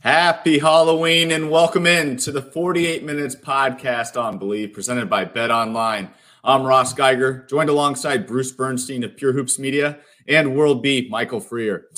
Happy Halloween and welcome in to the 48 Minutes podcast on Bleav, presented by Bet Online. I'm Ross Geiger, joined alongside Bruce Bernstein of Pure Hoops Media and World B, Michael Freer.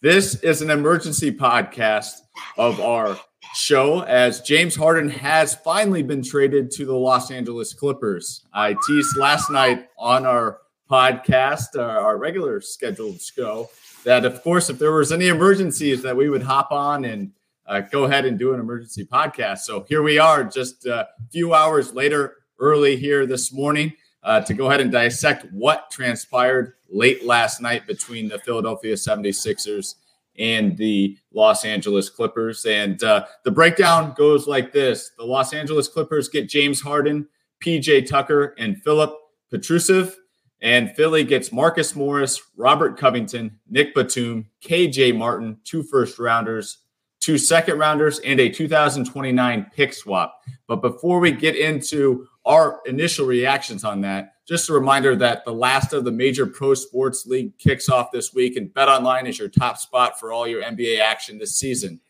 This is an emergency podcast of our show as James Harden has finally been traded to the Los Angeles Clippers. I teased last night on our podcast, uh, our regular scheduled show, that of course, if there was any emergencies, that we would hop on and uh, go ahead and do an emergency podcast. So here we are, just a few hours later, early here this morning, uh, to go ahead and dissect what transpired late last night between the Philadelphia 76ers and the Los Angeles Clippers. And uh, the breakdown goes like this The Los Angeles Clippers get James Harden, PJ Tucker, and Filip Petrusev. And Philly gets Marcus Morris, Robert Covington, Nick Batum, KJ Martin, two first rounders, two second rounders, and a 2029 pick swap. But before we get into our initial reactions on that, just a reminder that the last of the major pro sports league kicks off this week, and Bet Online is your top spot for all your NBA action this season.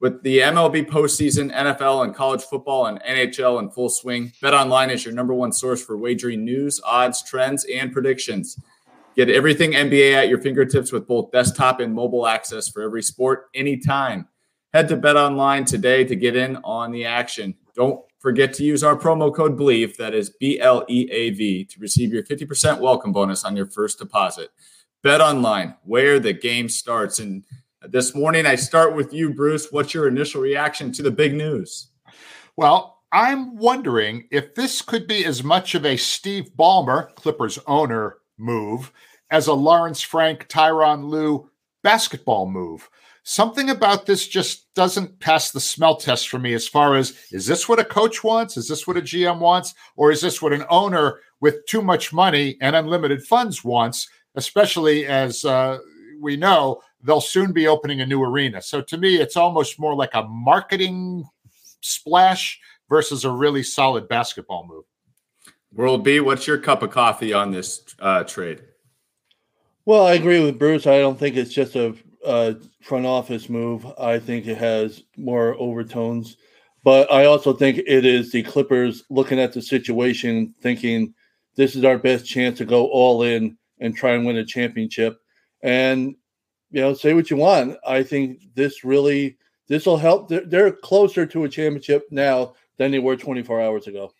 With the MLB postseason, NFL, and college football and NHL in full swing, Bet Online is your number one source for wagering news, odds, trends, and predictions. Get everything NBA at your fingertips with both desktop and mobile access for every sport anytime. Head to Bet Online today to get in on the action. Don't forget to use our promo code BLEAV, that is B L E A V, to receive your 50% welcome bonus on your first deposit. Bet Online, where the game starts. And this morning, I start with you, Bruce. What's your initial reaction to the big news? Well, I'm wondering if this could be as much of a Steve Ballmer, Clippers owner, move as a Lawrence Frank, Tyronn Lue basketball move something about this just doesn't pass the smell test for me as far as is this what a coach wants? Is this what a GM wants? Or is this what an owner with too much money and unlimited funds wants, especially as uh, we know they'll soon be opening a new arena. So to me, it's almost more like a marketing splash versus a really solid basketball move. World B, what's your cup of coffee on this uh, trade? Well, I agree with Bruce. I don't think it's just a uh, front office move. I think it has more overtones, but I also think it is the Clippers looking at the situation, thinking this is our best chance to go all in and try and win a championship. And you know, say what you want. I think this really this will help. They're, closer to a championship now than they were 24 hours ago.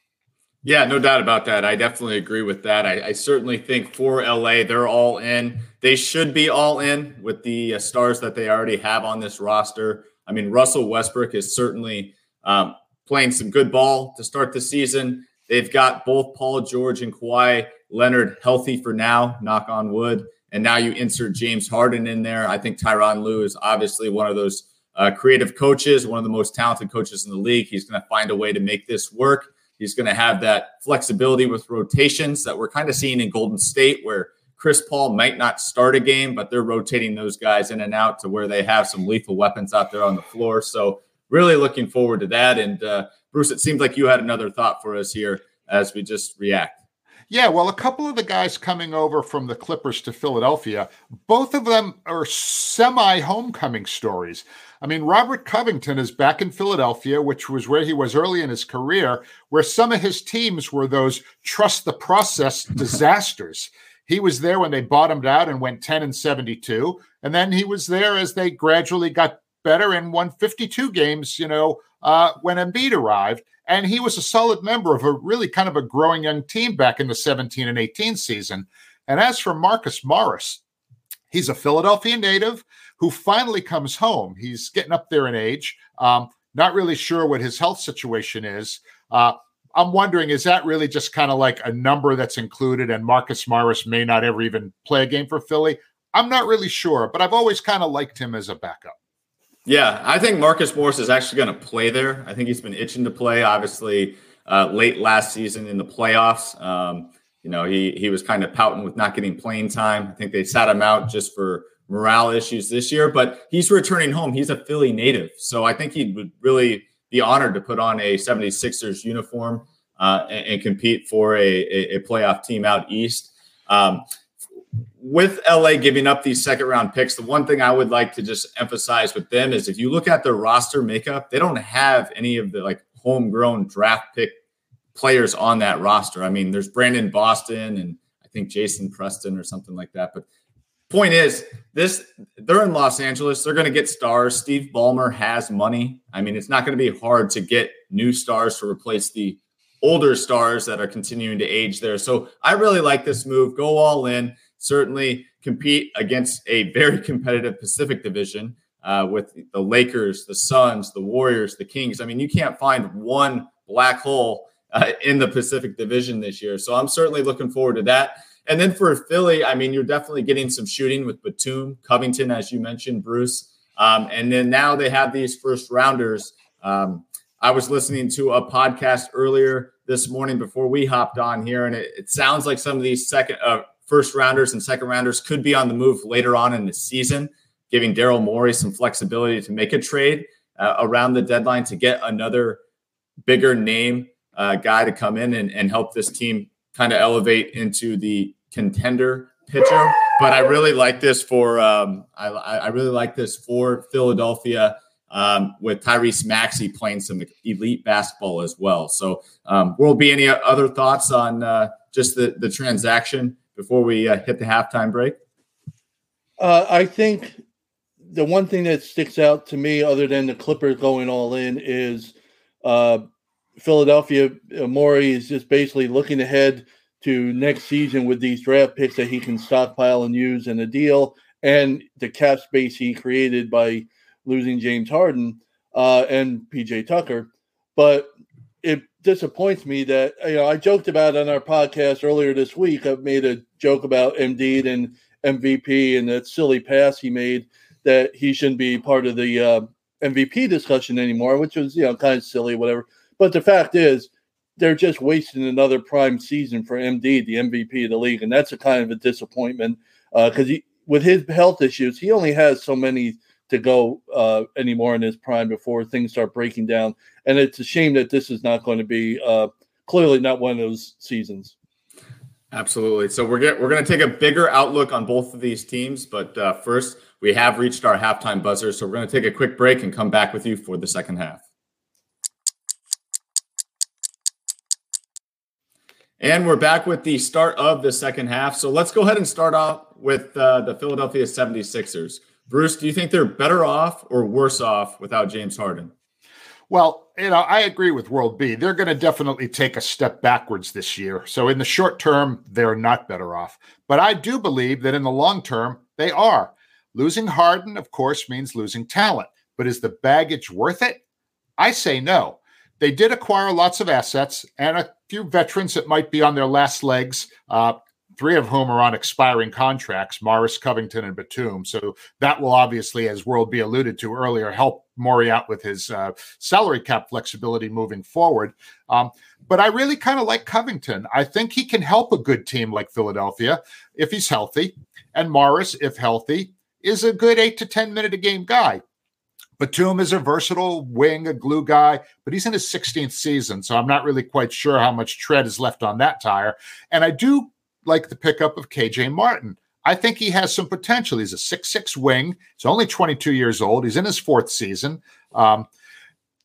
Yeah, no doubt about that. I definitely agree with that. I, I, certainly think for LA, they're all in. They should be all in with the uh, stars that they already have on this roster. I mean, Russell Westbrook is certainly um, playing some good ball to start the season. They've got both Paul George and Kawhi Leonard healthy for now, knock on wood. And now you insert James Harden in there. I think Tyronn Lue is obviously one of those uh, creative coaches, one of the most talented coaches in the league. He's going to find a way to make this work. He's going to have that flexibility with rotations that we're kind of seeing in Golden State, where Chris Paul might not start a game, but they're rotating those guys in and out to where they have some lethal weapons out there on the floor. So, really looking forward to that. And uh, Bruce, it seems like you had another thought for us here as we just react. Yeah, well, a couple of the guys coming over from the Clippers to Philadelphia, both of them are semi homecoming stories. I mean, Robert Covington is back in Philadelphia, which was where he was early in his career, where some of his teams were those trust the process disasters. He was there when they bottomed out and went 10 and 72. And then he was there as they gradually got better and won 52 games, you know, uh, when Embiid arrived. And he was a solid member of a really kind of a growing young team back in the 17 and 18 season. And as for Marcus Morris, he's a Philadelphia native who finally comes home. He's getting up there in age. Um, not really sure what his health situation is. Uh, I'm wondering, is that really just kind of like a number that's included and Marcus Morris may not ever even play a game for Philly? I'm not really sure, but I've always kind of liked him as a backup. Yeah, I think Marcus Morris is actually going to play there. I think he's been itching to play. Obviously, uh, late last season in the playoffs, um, you know, he he was kind of pouting with not getting playing time. I think they sat him out just for morale issues this year, but he's returning home. He's a Philly native, so I think he would really be honored to put on a 76ers uniform uh, and, and, compete for a, a, a, playoff team out east. Um, with LA giving up these second round picks, the one thing I would like to just emphasize with them is if you look at their roster makeup, they don't have any of the like homegrown draft pick players on that roster. I mean, there's Brandon Boston and I think Jason Preston or something like that. But point is, this they're in Los Angeles. They're going to get stars. Steve Ballmer has money. I mean, it's not going to be hard to get new stars to replace the older stars that are continuing to age there. So I really like this move. Go all in. Certainly compete against a very competitive Pacific division uh, with the Lakers, the Suns, the Warriors, the Kings. I mean, you can't find one black hole uh, in the Pacific division this year. So I'm certainly looking forward to that. And then for Philly, I mean, you're definitely getting some shooting with Batum, Covington, as you mentioned, Bruce. Um, and then now they have these first rounders. Um, I was listening to a podcast earlier this morning before we hopped on here, and it, it sounds like some of these second, uh, first rounders and second rounders could be on the move later on in the season, giving Daryl Morey some flexibility to make a trade uh, around the deadline to get another bigger name uh, guy to come in and, and help this team kind of elevate into the contender pitcher. But I really like this for um, I, I really like this for Philadelphia um, with Tyrese Maxey playing some elite basketball as well. So, um, World B any other thoughts on uh, just the the transaction before we uh, hit the halftime break? Uh, I think the one thing that sticks out to me, other than the Clippers going all in, is uh, Philadelphia. Uh, Morey is just basically looking ahead to next season with these draft picks that he can stockpile and use in a deal, and the cap space he created by losing James Harden uh, and PJ Tucker. But it disappoints me that you know I joked about on our podcast earlier this week. I made a joke about Embiid and MVP and that silly pass he made that he shouldn't be part of the uh, MVP discussion anymore, which was you know kind of silly, whatever. But the fact is, they're just wasting another prime season for Embiid, the MVP of the league, and that's a kind of a disappointment because uh, with his health issues, he only has so many to go uh, anymore in his prime before things start breaking down. And it's a shame that this is not going to be uh, clearly not one of those seasons. Absolutely. So we're get, we're going to take a bigger outlook on both of these teams, but uh, first we have reached our halftime buzzer, so we're going to take a quick break and come back with you for the second half. And we're back with the start of the second half. So let's go ahead and start off with uh, the Philadelphia 76ers. Bruce, do you think they're better off or worse off without James Harden? Well, you know, I agree with World B. They're going to definitely take a step backwards this year. So in the short term, they're not better off. But I do believe that in the long term, they are. Losing Harden, of course, means losing talent. But is the baggage worth it? I say no. They did acquire lots of assets and a few veterans that might be on their last legs. Uh, three of whom are on expiring contracts Morris, Covington, and Batum. So that will obviously, as World B alluded to earlier, help Morey out with his uh, salary cap flexibility moving forward. Um, but I really kind of like Covington. I think he can help a good team like Philadelphia if he's healthy. And Morris, if healthy, is a good eight to 10 minute a game guy. Batum is a versatile wing, a glue guy, but he's in his 16th season, so I'm not really quite sure how much tread is left on that tire. And I do like the pickup of KJ Martin. I think he has some potential. He's a six-six wing. He's only 22 years old. He's in his fourth season. Um,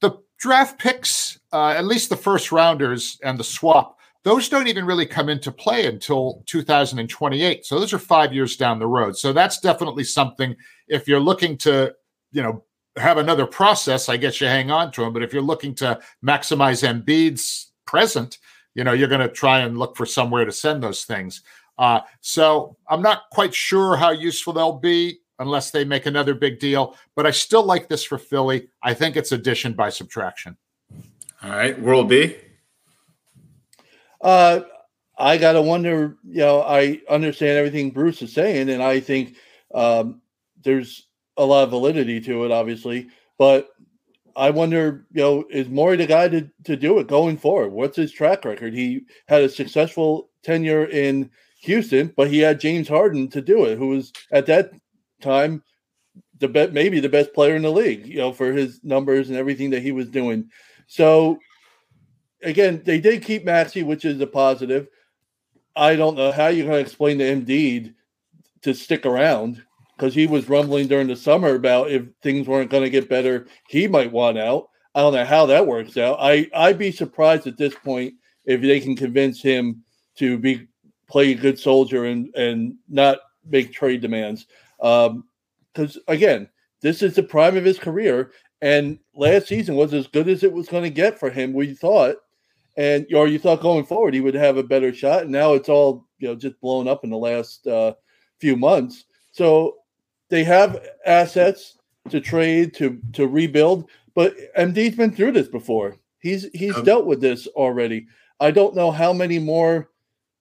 the draft picks, uh, at least the first rounders and the swap, those don't even really come into play until 2028. So those are five years down the road. So that's definitely something. If you're looking to, you know, have another process, I guess you hang on to him. But if you're looking to maximize Embiid's present, you know, you're going to try and look for somewhere to send those things. Uh, so I'm not quite sure how useful they'll be unless they make another big deal. But I still like this for Philly. I think it's addition by subtraction. All right, World B. Uh, I gotta wonder. You know, I understand everything Bruce is saying, and I think Um, there's a lot of validity to it, obviously, but I wonder, you know, is Morey the guy to, to do it going forward? What's his track record? He had a successful tenure in Houston, but he had James Harden to do it, who was at that time the bet maybe the best player in the league, you know, for his numbers and everything that he was doing. So again, they did keep Maxey, which is a positive. I don't know how you're going to explain to Embiid to stick around because he was rumbling during the summer about if things weren't going to get better, he might want out. I don't know how that works out. I I'd be surprised at this point if they can convince him to be play a good soldier and and not make trade demands. Um, because again, this is the prime of his career, and last season was as good as it was going to get for him. We thought, and or you thought going forward he would have a better shot. And now it's all you know just blown up in the last uh, few months. So they have assets to trade to to rebuild, but Embiid's been through this before. He's he's um, dealt with this already. I don't know how many more,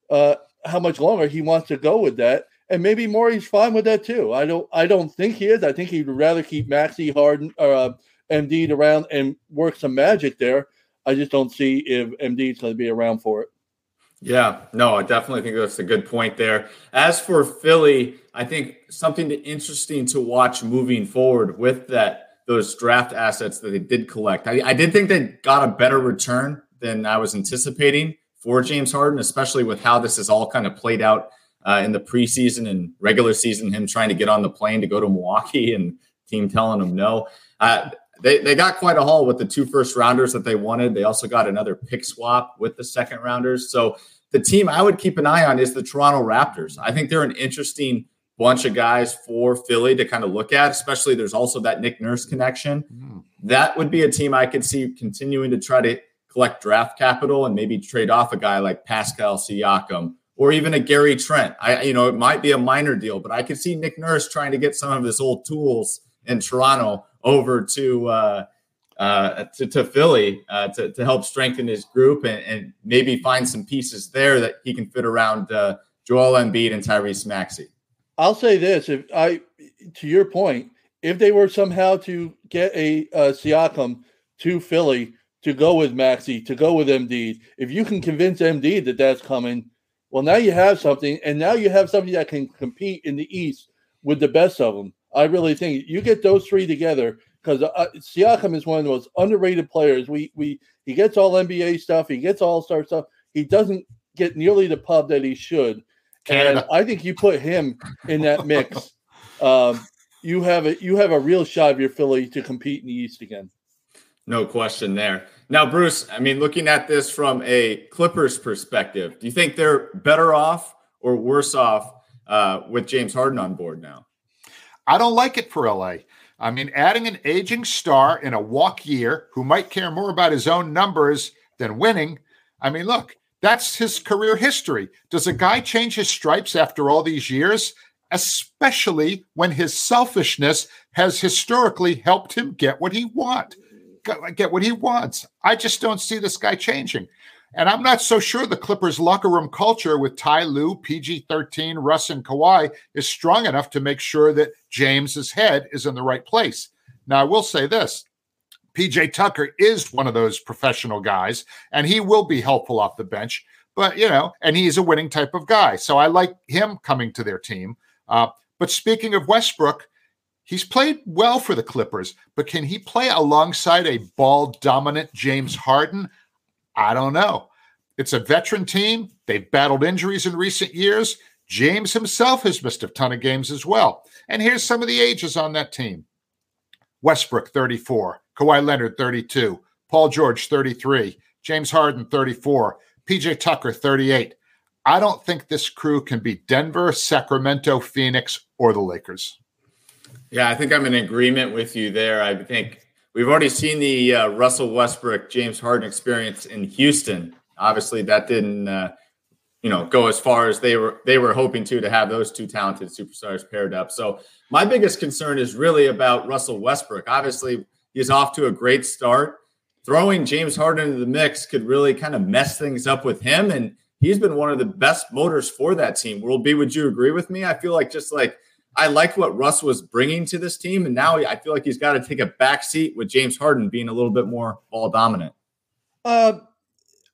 uh, how much longer he wants to go with that, and maybe Morey's fine with that too. I don't I don't think he is. I think he'd rather keep Maxey Harden or uh, Embiid around and work some magic there. I just don't see if Embiid's going to be around for it. Yeah, no, I definitely think that's a good point there. As for Philly, I think something interesting to watch moving forward with that those draft assets that they did collect. I, I did think they got a better return than I was anticipating for James Harden, especially with how this has all kind of played out uh, in the preseason and regular season. Him trying to get on the plane to go to Milwaukee and team telling him no. Uh, they, they got quite a haul with the two first rounders that they wanted. They also got another pick swap with the second rounders. So the team I would keep an eye on is the Toronto Raptors. I think they're an interesting bunch of guys for Philly to kind of look at, especially there's also that Nick Nurse connection. Mm. That would be a team I could see continuing to try to collect draft capital and maybe trade off a guy like Pascal Siakam or even a Gary Trent. I, you know, it might be a minor deal, but I could see Nick Nurse trying to get some of his old tools in Toronto over to uh, uh, to, to, Philly uh, to, to help strengthen his group and, and, maybe find some pieces there that he can fit around uh, Joel Embiid and Tyrese Maxey. I'll say this: if I, to your point, if they were somehow to get a uh, Siakam to Philly to go with Maxey, to go with Embiid, if you can convince Embiid that that's coming, well, now you have something, and now you have something that can compete in the East with the best of them. I really think you get those three together because uh, Siakam is one of the most underrated players. We we he gets all NBA stuff, he gets all star stuff. He doesn't get nearly the pub that he should. Canada. And I think you put him in that mix. um, you have a you have a real shot of your Philly to compete in the East again. No question there. Now, Bruce, I mean, looking at this from a Clippers perspective, do you think they're better off or worse off uh, with James Harden on board now? I don't like it for LA. I mean, adding an aging star in a walk year who might care more about his own numbers than winning. I mean, look, that's his career history. Does a guy change his stripes after all these years? Especially when his selfishness has historically helped him get what he want, get what he wants. I just don't see this guy changing. And I'm not so sure the Clippers locker room culture with Ty Lue, PG 13, Russ, and Kawhi is strong enough to make sure that James's head is in the right place. Now, I will say this PJ Tucker is one of those professional guys, and he will be helpful off the bench. But, you know, and he's a winning type of guy. So I like him coming to their team. Uh, but speaking of Westbrook, he's played well for the Clippers, but can he play alongside a ball dominant James Harden? I don't know. It's a veteran team. They've battled injuries in recent years. James himself has missed a ton of games as well. And here's some of the ages on that team Westbrook, 34. Kawhi Leonard, 32. Paul George, 33. James Harden, 34. PJ Tucker, 38. I don't think this crew can be Denver, Sacramento, Phoenix, or the Lakers. Yeah, I think I'm in agreement with you there. I think We've already seen the uh, Russell Westbrook James Harden experience in Houston. Obviously, that didn't uh, you know go as far as they were they were hoping to to have those two talented superstars paired up. So my biggest concern is really about Russell Westbrook. Obviously, he's off to a great start. Throwing James Harden into the mix could really kind of mess things up with him, and he's been one of the best motors for that team. World B, would you agree with me? I feel like just like I liked what Russ was bringing to this team, and now I feel like he's got to take a back seat with James Harden being a little bit more ball dominant. Uh,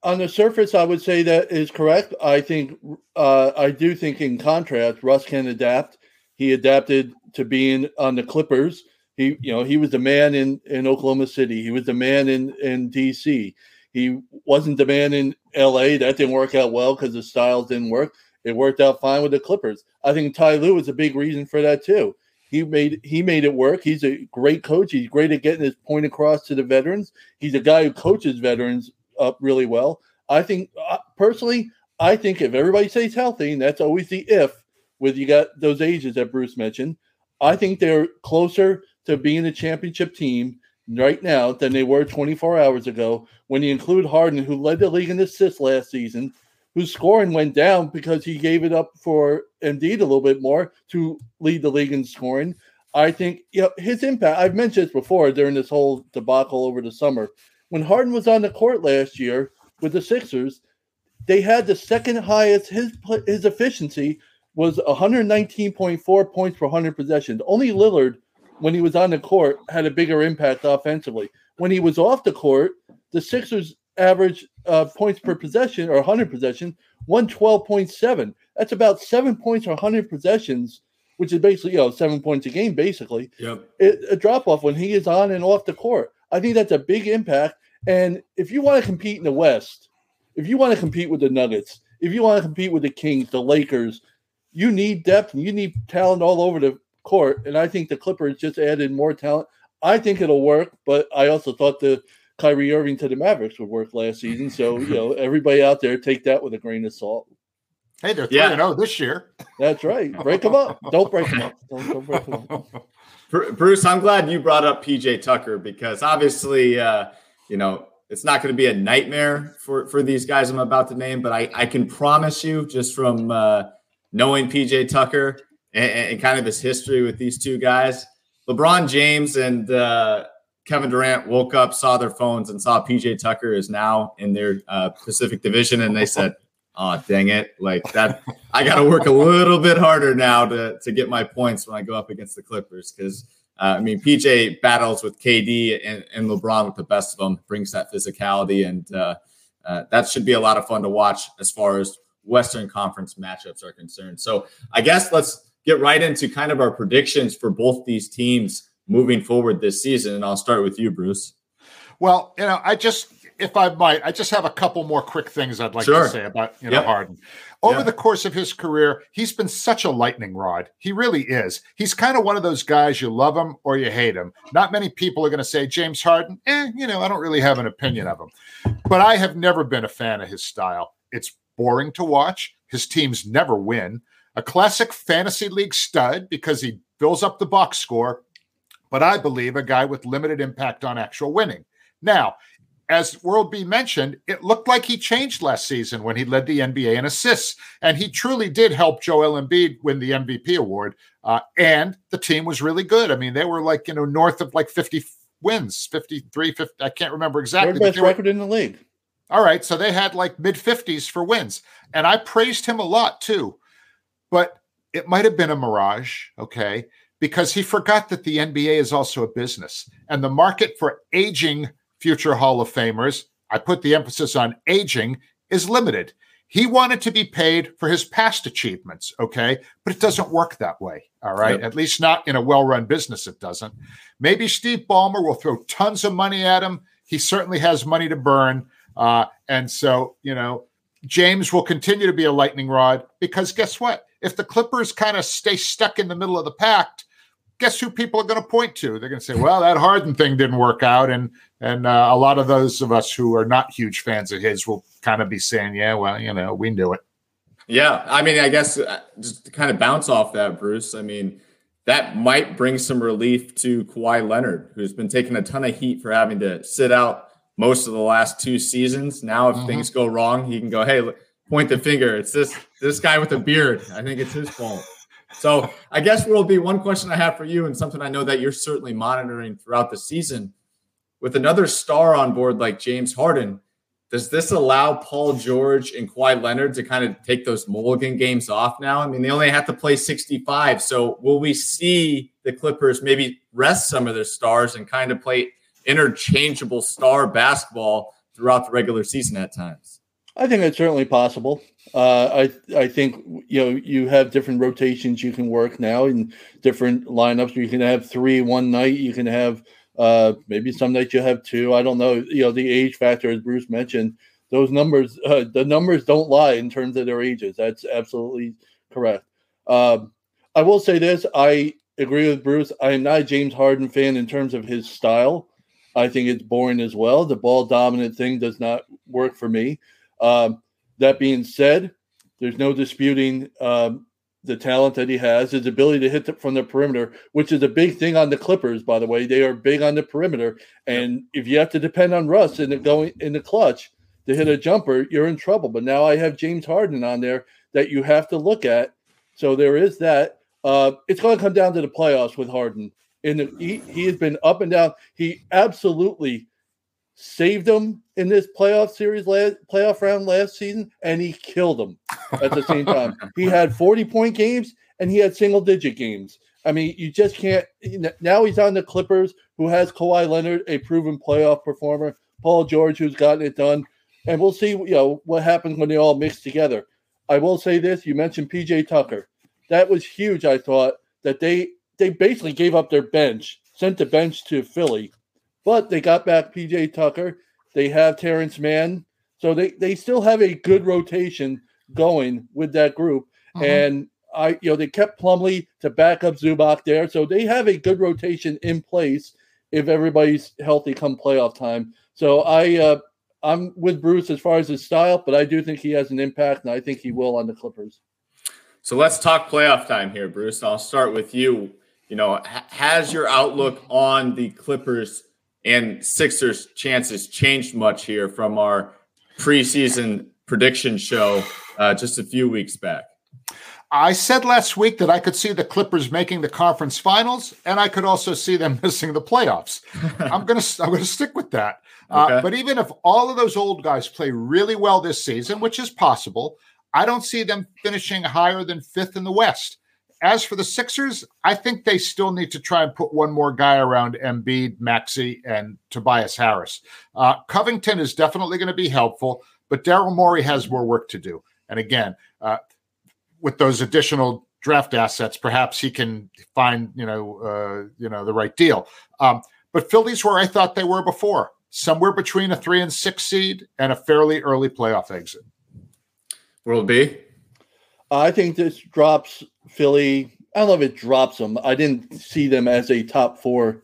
on the surface, I would say that is correct. I think uh, I do think, in contrast, Russ can adapt. He adapted to being on the Clippers. He, you know, he was the man in in Oklahoma City. He was the man in in DC. He wasn't the man in LA. That didn't work out well because the styles didn't work. It worked out fine with the Clippers. I think Ty Lue was a big reason for that too. He made he made it work. He's a great coach. He's great at getting his point across to the veterans. He's a guy who coaches veterans up really well. I think uh, personally, I think if everybody stays healthy, and that's always the if, with you got those ages that Bruce mentioned, I think they're closer to being a championship team right now than they were 24 hours ago. When you include Harden, who led the league in assists last season, whose scoring went down because he gave it up for Embiid a little bit more to lead the league in scoring. I think you know, his impact. I've mentioned this before during this whole debacle over the summer. When Harden was on the court last year with the Sixers, they had the second highest. His his efficiency was 119.4 points per 100 possessions. Only Lillard, when he was on the court, had a bigger impact offensively. When he was off the court, the Sixers average uh, points per possession or 100 possession 112.7 that's about seven points or 100 possessions which is basically you know seven points a game basically. Yep. It, a drop off when he is on and off the court. I think that's a big impact. And if you want to compete in the west if you want to compete with the nuggets if you want to compete with the kings the lakers you need depth and you need talent all over the court. And i think the clippers just added more talent. I think it'll work but i also thought the Kyrie Irving to the Mavericks would work last season. So, you know, everybody out there take that with a grain of salt. Hey, they're 3 yeah. 0 this year. That's right. Break them up. Don't break them up. Don't, don't break them up. Bruce, I'm glad you brought up PJ Tucker because obviously, uh, you know, it's not going to be a nightmare for, for these guys I'm about to name, but I, I can promise you, just from uh, knowing PJ Tucker and, and, kind of his history with these two guys, LeBron James and uh, Kevin Durant woke up, saw their phones, and saw PJ Tucker is now in their uh, Pacific Division, and they said, "Oh, dang it! Like that, I got to work a little bit harder now to to get my points when I go up against the Clippers." Because uh, I mean, PJ battles with KD and, and, LeBron with the best of them, brings that physicality, and uh, uh, that should be a lot of fun to watch as far as Western Conference matchups are concerned. So, I guess let's get right into kind of our predictions for both these teams moving forward this season. And I'll start with you, Bruce. Well, you know, I just, if I might, I just have a couple more quick things I'd like sure. to say about you know yep. Harden. Over the course of his career, he's been such a lightning rod. He really is. He's kind of one of those guys you love him or you hate him. Not many people are going to say James Harden. Eh, you know, I don't really have an opinion of him, but I have never been a fan of his style. It's boring to watch. His teams never win. A classic fantasy league stud because he fills up the box score but I believe a guy with limited impact on actual winning. Now, as World B mentioned, it looked like he changed last season when he led the NBA in assists, and he truly did help Joel Embiid win the MVP award. Uh, and the team was really good. I mean, they were like you know north of like 50 wins, 53, 50, I can't remember exactly. best record in the league. All right, so they had like mid 50s for wins, and I praised him a lot too. But it might have been a mirage, okay? Because he forgot that the NBA is also a business and the market for aging future Hall of Famers, I put the emphasis on aging, is limited. He wanted to be paid for his past achievements, okay? But it doesn't work that way, all right? Yep. At least not in a well run business, it doesn't. Maybe Steve Ballmer will throw tons of money at him. He certainly has money to burn. Uh, and so, you know, James will continue to be a lightning rod because guess what? If the Clippers kind of stay stuck in the middle of the pack, guess who people are going to point to? They're going to say, "Well, that Harden thing didn't work out," and and uh, a lot of those of us who are not huge fans of his will kind of be saying, "Yeah, well, you know, we knew it." Yeah, I mean, I guess uh, just to kind of bounce off that, Bruce. I mean, that might bring some relief to Kawhi Leonard, who's been taking a ton of heat for having to sit out most of the last two seasons. Now, if mm-hmm. things go wrong, he can go, "Hey, point the finger. It's this this guy with a beard. I think it's his fault." So I guess there will be one question I have for you, and something I know that you're certainly monitoring throughout the season. With another star on board like James Harden, does this allow Paul George and Kawhi Leonard to kind of take those mulligan games off now? I mean, they only have to play 65. So will we see the Clippers maybe rest some of their stars and kind of play interchangeable star basketball throughout the regular season at times? I think it's certainly possible. Uh, I I think you know you have different rotations you can work now in different lineups. You can have three one night. You can have uh, maybe some nights you have two. I don't know. You know the age factor, as Bruce mentioned, those numbers uh, the numbers don't lie in terms of their ages. That's absolutely correct. Um, I will say this: I agree with Bruce. I am not a James Harden fan in terms of his style. I think it's boring as well. The ball dominant thing does not work for me. Um, that being said, there's no disputing um, the talent that he has, his ability to hit the, from the perimeter, which is a big thing on the Clippers. By the way, they are big on the perimeter, and if you have to depend on Russ in the going in the clutch to hit a jumper, you're in trouble. But now I have James Harden on there that you have to look at. So there is that. Uh, it's going to come down to the playoffs with Harden. In the, he, he has been up and down. He absolutely saved them in this playoff series last playoff round last season, and he killed them at the same time. he had 40 point games and he had single digit games. I mean, you just can't. Now he's on the Clippers, who has Kawhi Leonard, a proven playoff performer, Paul George, who's gotten it done, and we'll see. You know what happens when they all mix together. I will say this: you mentioned PJ Tucker. That was huge. I thought that they they basically gave up their bench, sent the bench to Philly, but they got back PJ Tucker. They have Terrence Mann. So they, they still have a good rotation going with that group. Uh-huh. And I, you know, they kept Plumlee to back up Zubac there. So they have a good rotation in place if everybody's healthy come playoff time. So I, uh, I'm with Bruce as far as his style, but I do think he has an impact, and I think he will on the Clippers. So let's talk playoff time here, Bruce. I'll start with you. You know, has your outlook on the Clippers and Sixers' chances changed much here from our preseason prediction show uh, just a few weeks back. I said last week that I could see the Clippers making the conference finals, and I could also see them missing the playoffs. I'm gonna I'm gonna stick with that. Uh, okay. Uh, but even if all of those old guys play really well this season, which is possible, I don't see them finishing higher than fifth in the West. As for the Sixers, I think they still need to try and put one more guy around Embiid, Maxey, and Tobias Harris. Uh, Covington is definitely going to be helpful, but Daryl Morey has more work to do. And again, uh, with those additional draft assets, perhaps he can find you know uh, you know the right deal. Um, but Philly's where I thought they were before, somewhere between a three and six seed and a fairly early playoff exit. World B. I think this drops Philly. I don't know if it drops them. I didn't see them as a top four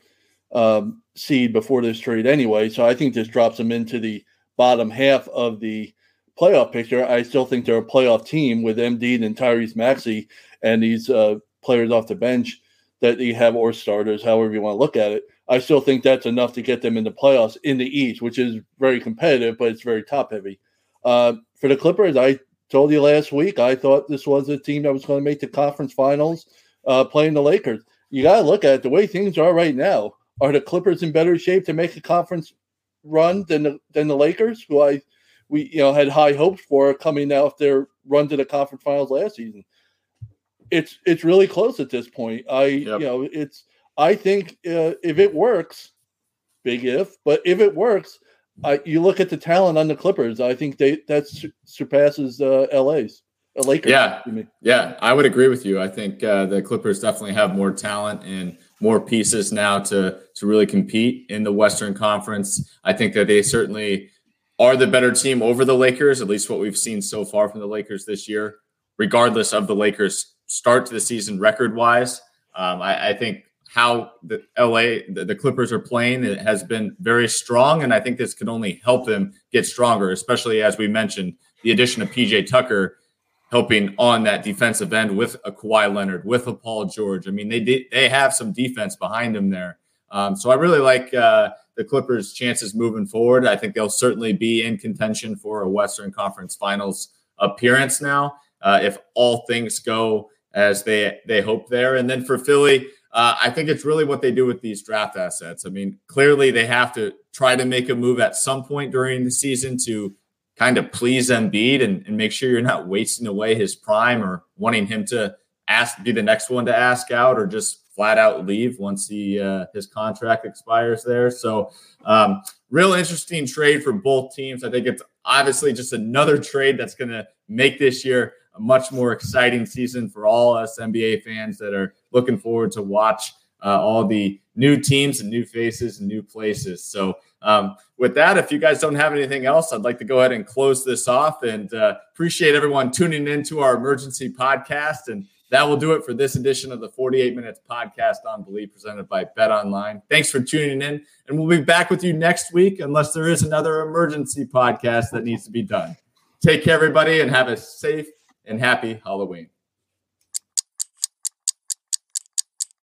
um, seed before this trade anyway. So I think this drops them into the bottom half of the playoff picture. I still think they're a playoff team with Embiid and Tyrese Maxey and these uh, players off the bench that they have or starters, however you want to look at it. I still think that's enough to get them in the playoffs in the East, which is very competitive, but it's very top heavy. Uh, for the Clippers, I told you last week, I thought this was a team that was going to make the conference finals uh, playing the Lakers. You got to look at it. The way things are right now, are the Clippers in better shape to make a conference run than the, than the Lakers, who I we you know had high hopes for coming out their run to the conference finals last season. It's it's really close at this point. I yep. you know it's I think uh, if it works, big if, but if it works, I, you look at the talent on the Clippers. I think they that surpasses uh, LA's. Uh, Lakers. Yeah, yeah, I would agree with you. I think uh, the Clippers definitely have more talent and more pieces now to to really compete in the Western Conference. I think that they certainly are the better team over the Lakers, at least what we've seen so far from the Lakers this year. Regardless of the Lakers' start to the season record wise, um, I, I think how the LA the, the, Clippers are playing it has been very strong, and I think this can only help them get stronger, especially as we mentioned the addition of PJ Tucker helping on that defensive end with a Kawhi Leonard, with a Paul George. I mean, they did, they have some defense behind them there. Um, so I really like uh, the Clippers' chances moving forward. I think they'll certainly be in contention for a Western Conference Finals appearance now, uh, if all things go as they they hope there. And then for Philly. Uh, I think it's really what they do with these draft assets. I mean, clearly they have to try to make a move at some point during the season to kind of please Embiid and, and make sure you're not wasting away his prime or wanting him to ask be the next one to ask out or just flat out leave once he uh, his contract expires there. So um, real interesting trade for both teams. I think it's obviously just another trade that's going to make this year a much more exciting season for all us NBA fans that are looking forward to watch uh, all the new teams and new faces and new places. So, um, with that, if you guys don't have anything else, I'd like to go ahead and close this off and uh, appreciate everyone tuning in to our emergency podcast. And that will do it for this edition of the 48 Minutes podcast on Bleav presented by Bet Online. Thanks for tuning in, and we'll be back with you next week unless there is another emergency podcast that needs to be done. Take care, everybody, and have a safe and happy Halloween.